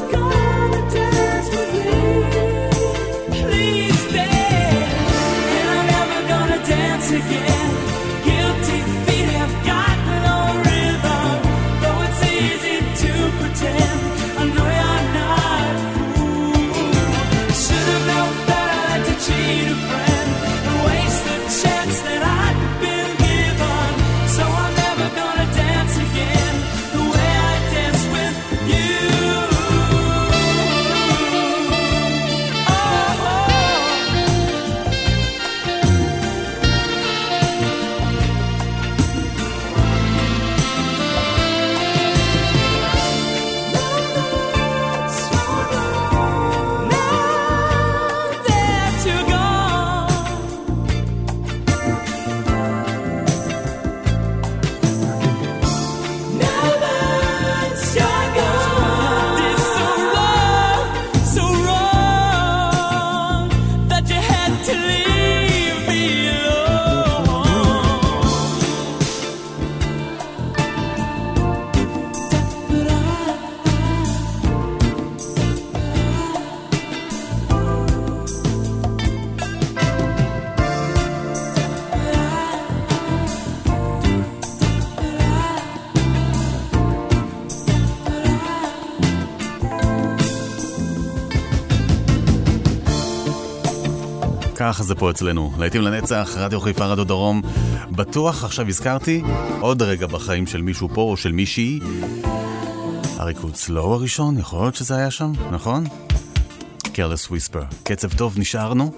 Let's go. ככה זה פה אצלנו. להיטים לנצח, רדיו חיפה, רדיו דרום. בטוח עכשיו הזכרתי עוד רגע בחיים של מישהו פה או של מישהי. אריק לא הראשון, יכול להיות שזה היה שם, נכון? קרלס וויספר. קצב טוב נשארנו.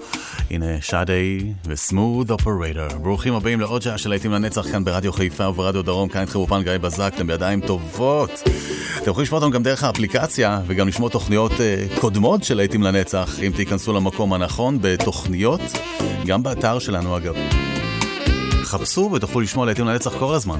הנה שאדי וסמוד אופרטור. ברוכים הבאים לעוד שעה של להיטים לנצח כאן ברדיו חיפה וברדיו דרום. כאן איתכם אופן גיא בזק, אתם בידיים טובות. אתם יכולים לשמוע אותנו גם דרך האפליקציה וגם לשמוע תוכניות uh, קודמות של להיטים לנצח, אם תיכנסו למקום הנכון בתוכניות, גם באתר שלנו אגב. חפשו ותוכלו לשמוע להיטים לנצח כל הזמן.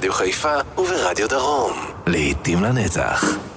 ברדיו חיפה וברדיו דרום. לעתים לנצח.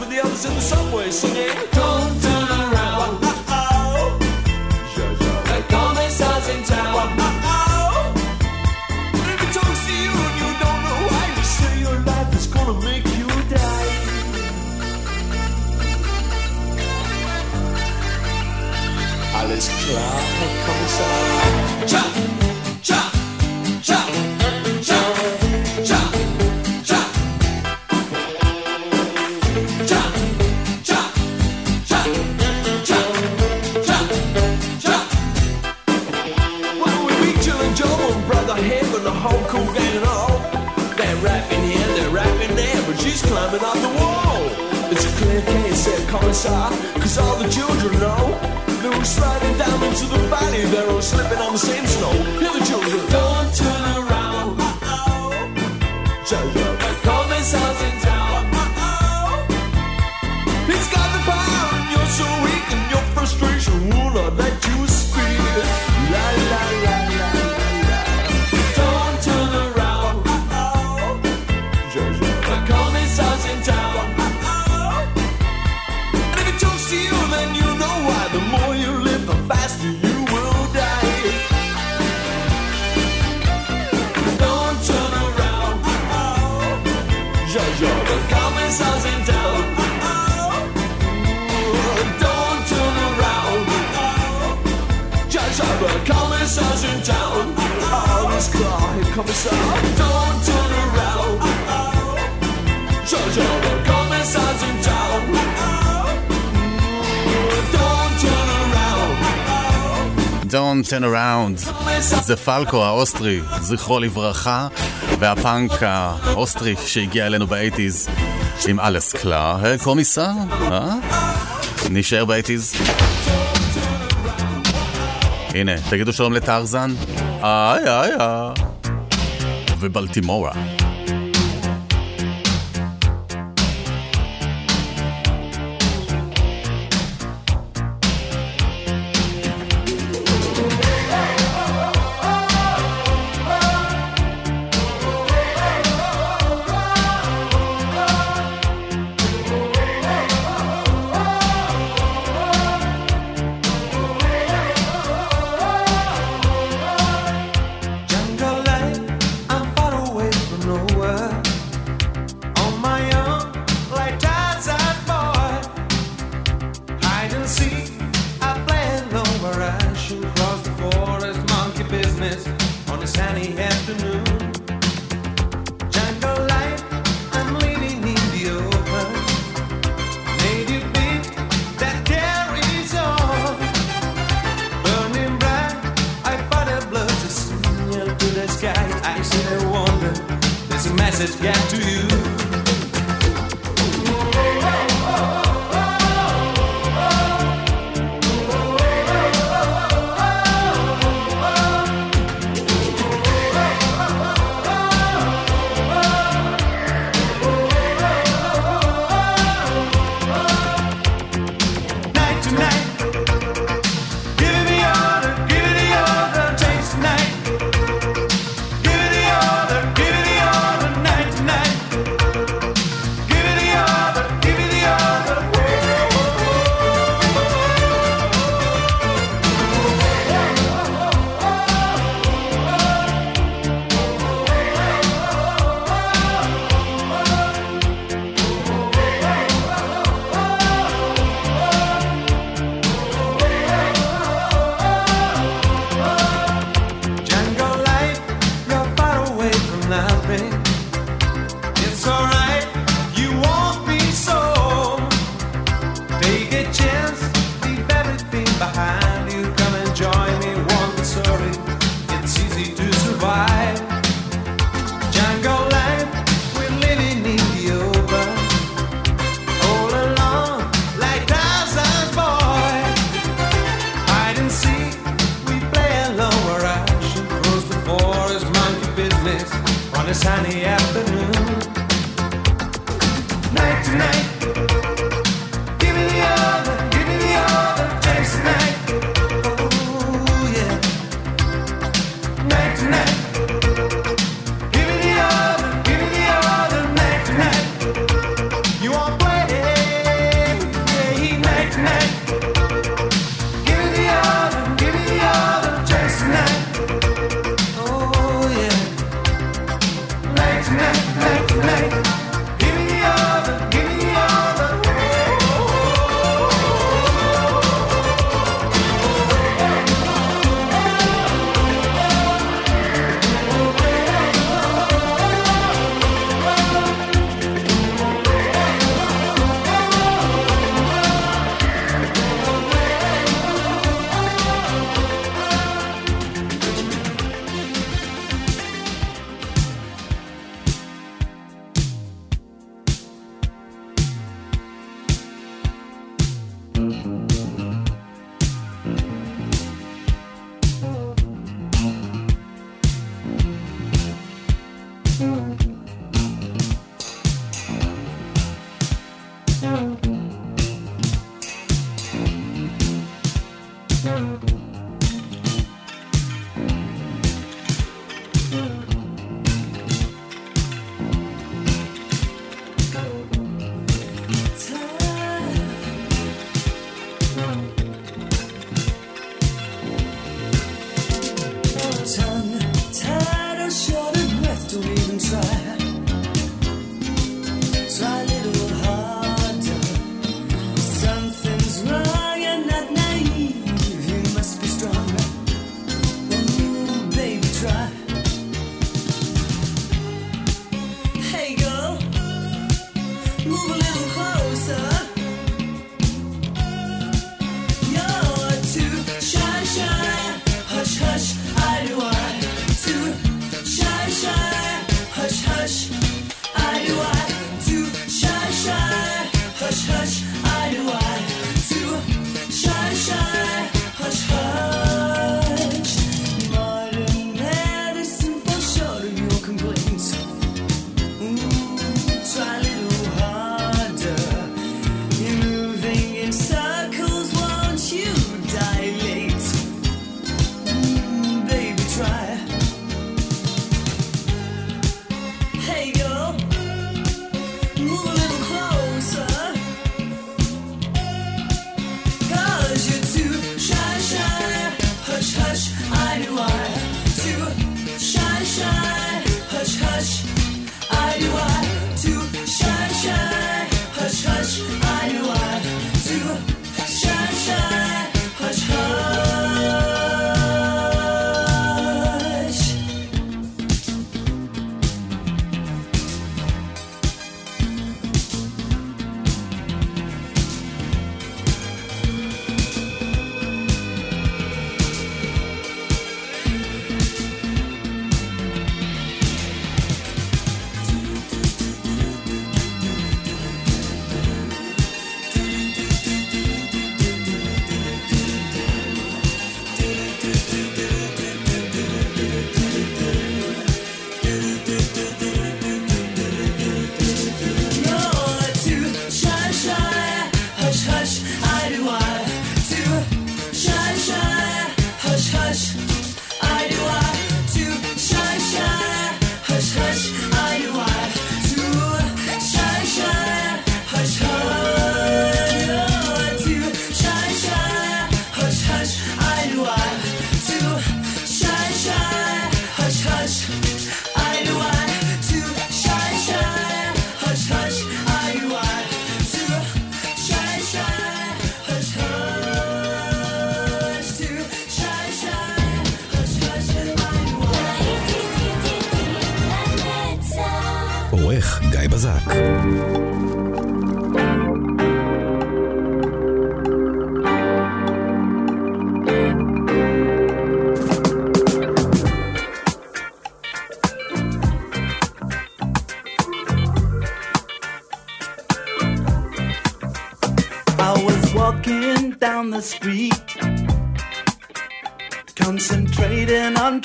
with the others in the subway singing. Don't Don't turn around. זה פלקו האוסטרי, זכרו לברכה, והפאנק האוסטרי שהגיע אלינו באייטיז עם Alles klar, אה, Herr Kommissar, אה? נשאר באייטיז. הנה, תגידו שלום לטרזן. איי איי איי. ובלטימורה.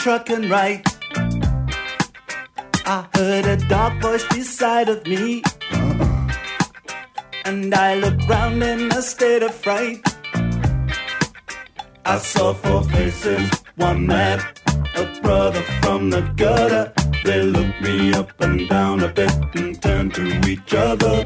truck right. I heard a dark voice beside of me. Uh-uh. And I looked round in a state of fright. I saw four faces, one mad, a brother from the gutter. They looked me up and down a bit and turned to each other.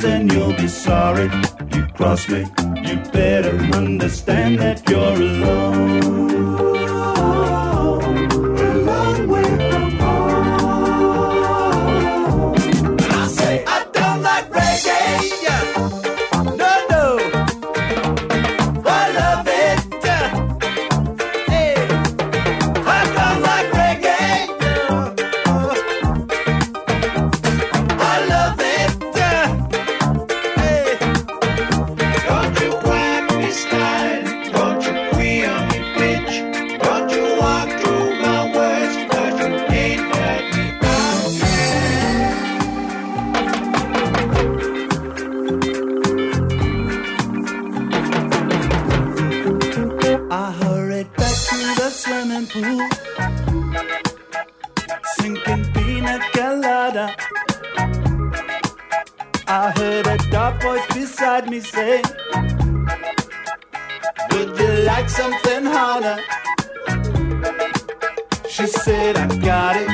then you'll be sorry you crossed me. Sinking peanut colada. I heard a dark voice beside me say, Would you like something harder? She said, I got it.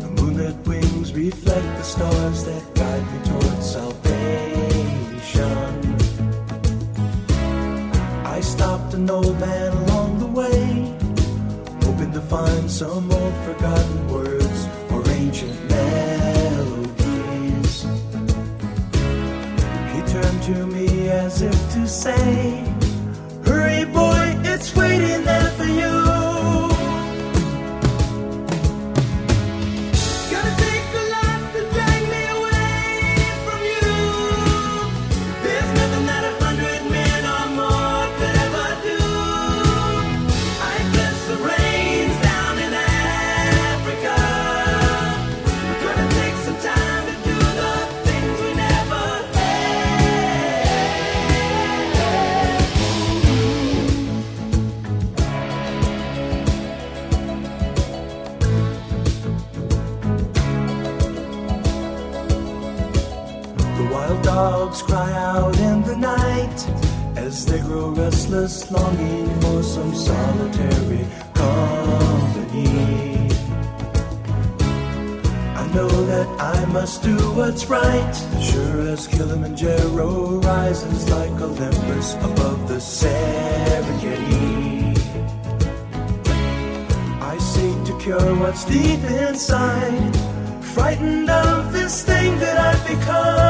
The moonlit wings reflect the stars that deep inside, frightened of this thing that I've become.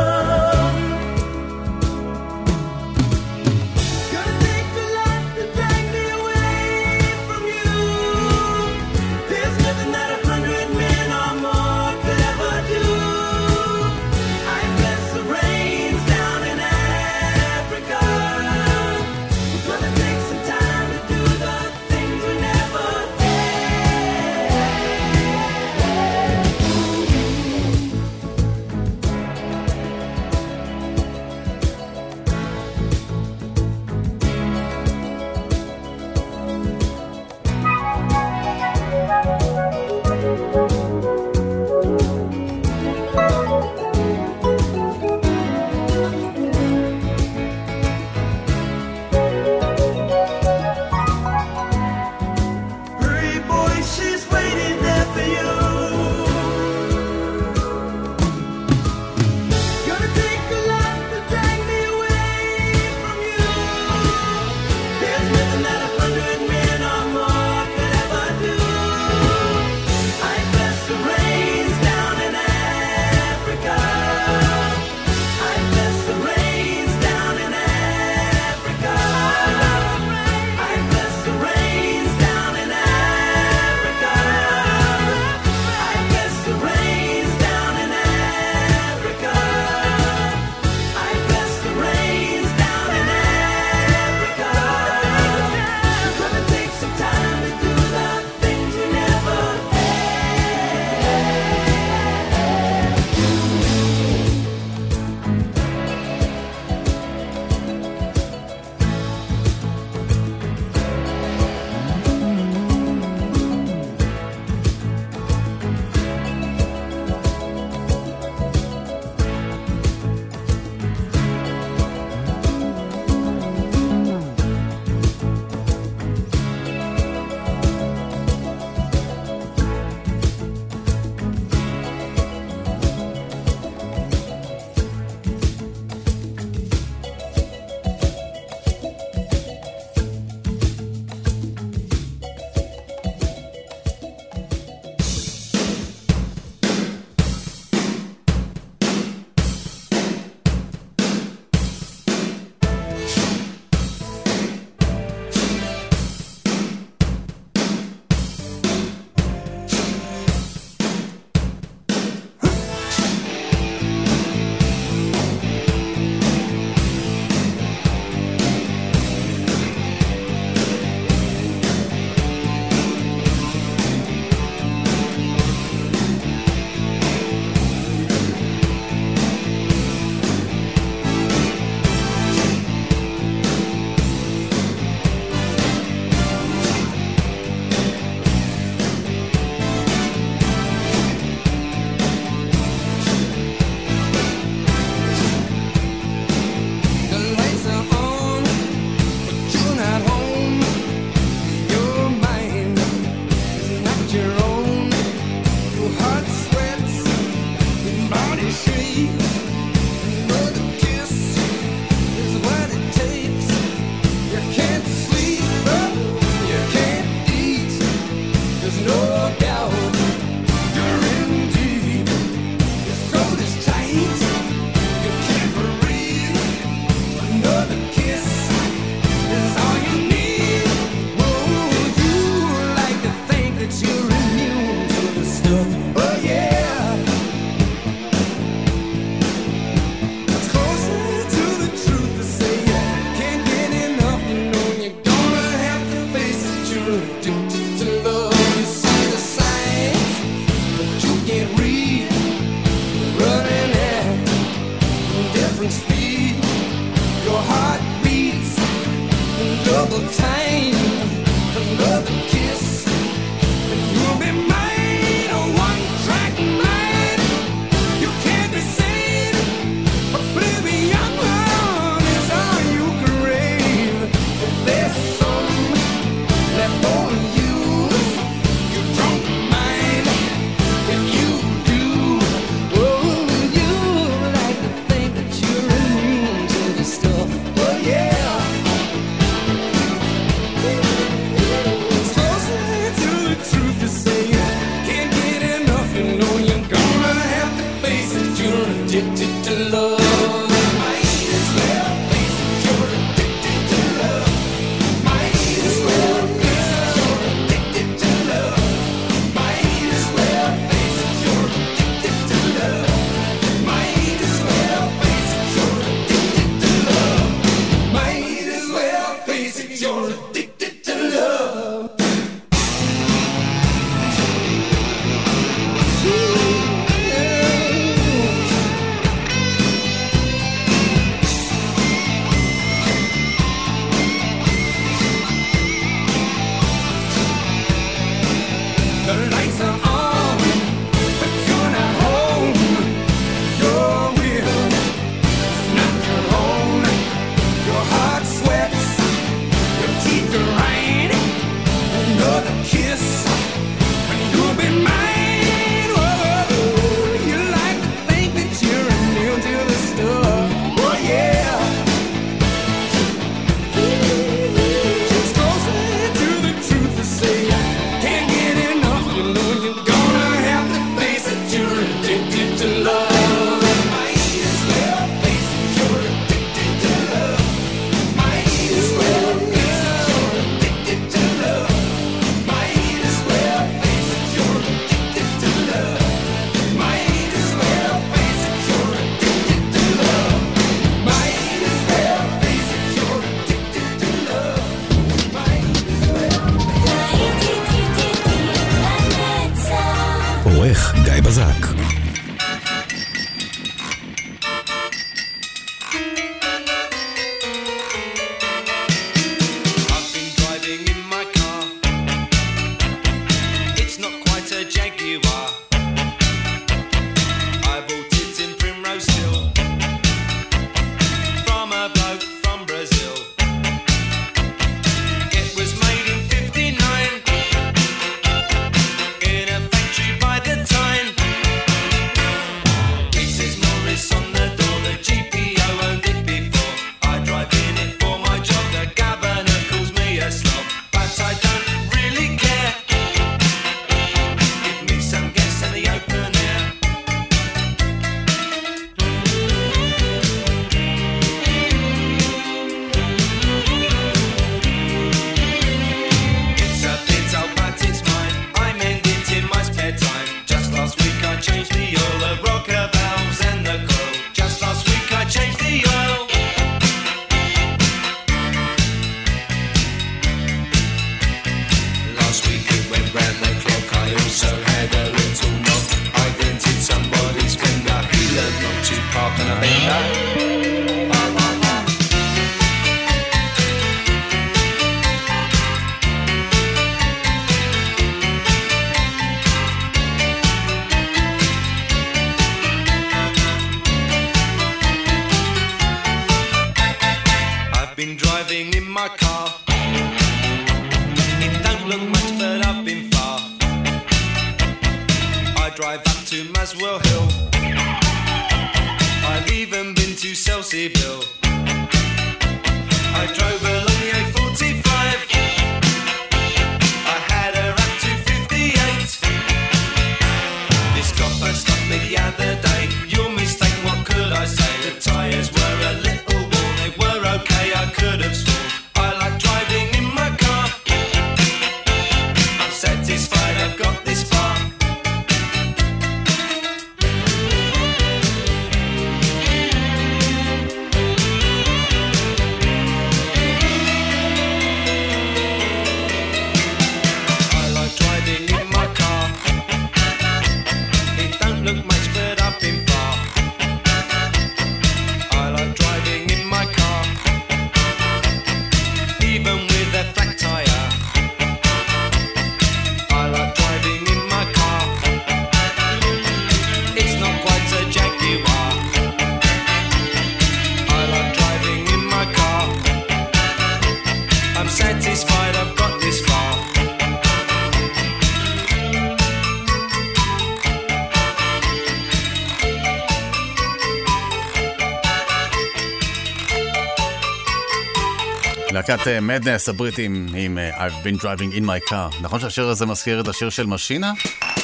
אה, מדנס הבריטים עם אה, I've been driving in my car. נכון שהשיר הזה מזכיר את השיר של משינה?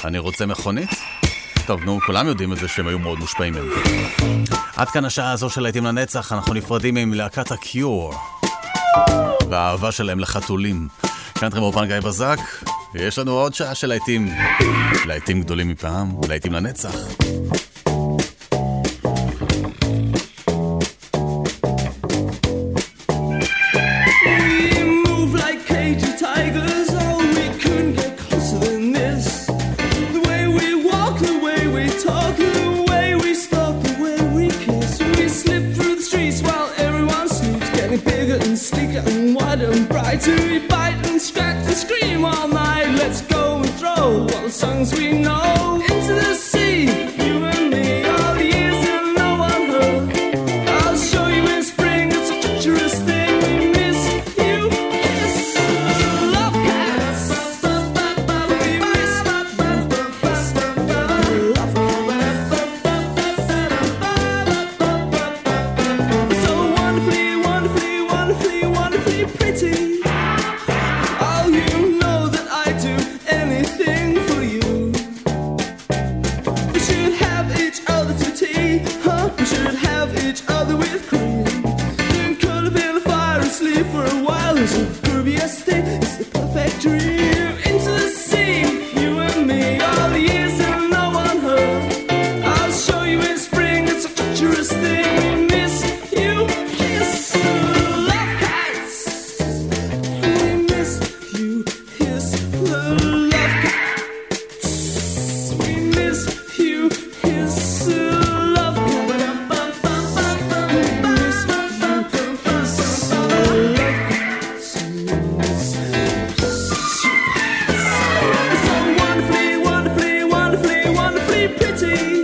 אני רוצה מכונית? טוב, נו, כולם יודעים את זה שהם היו מאוד מושפעים מהם. עד כאן השעה הזו של להיטים לנצח, אנחנו נפרדים עם להקת הקיור. והאהבה שלהם לחתולים. כאן אתכם באופן גיא בזק, יש לנו עוד שעה של להיטים. להיטים גדולים מפעם, להיטים לנצח. eternity.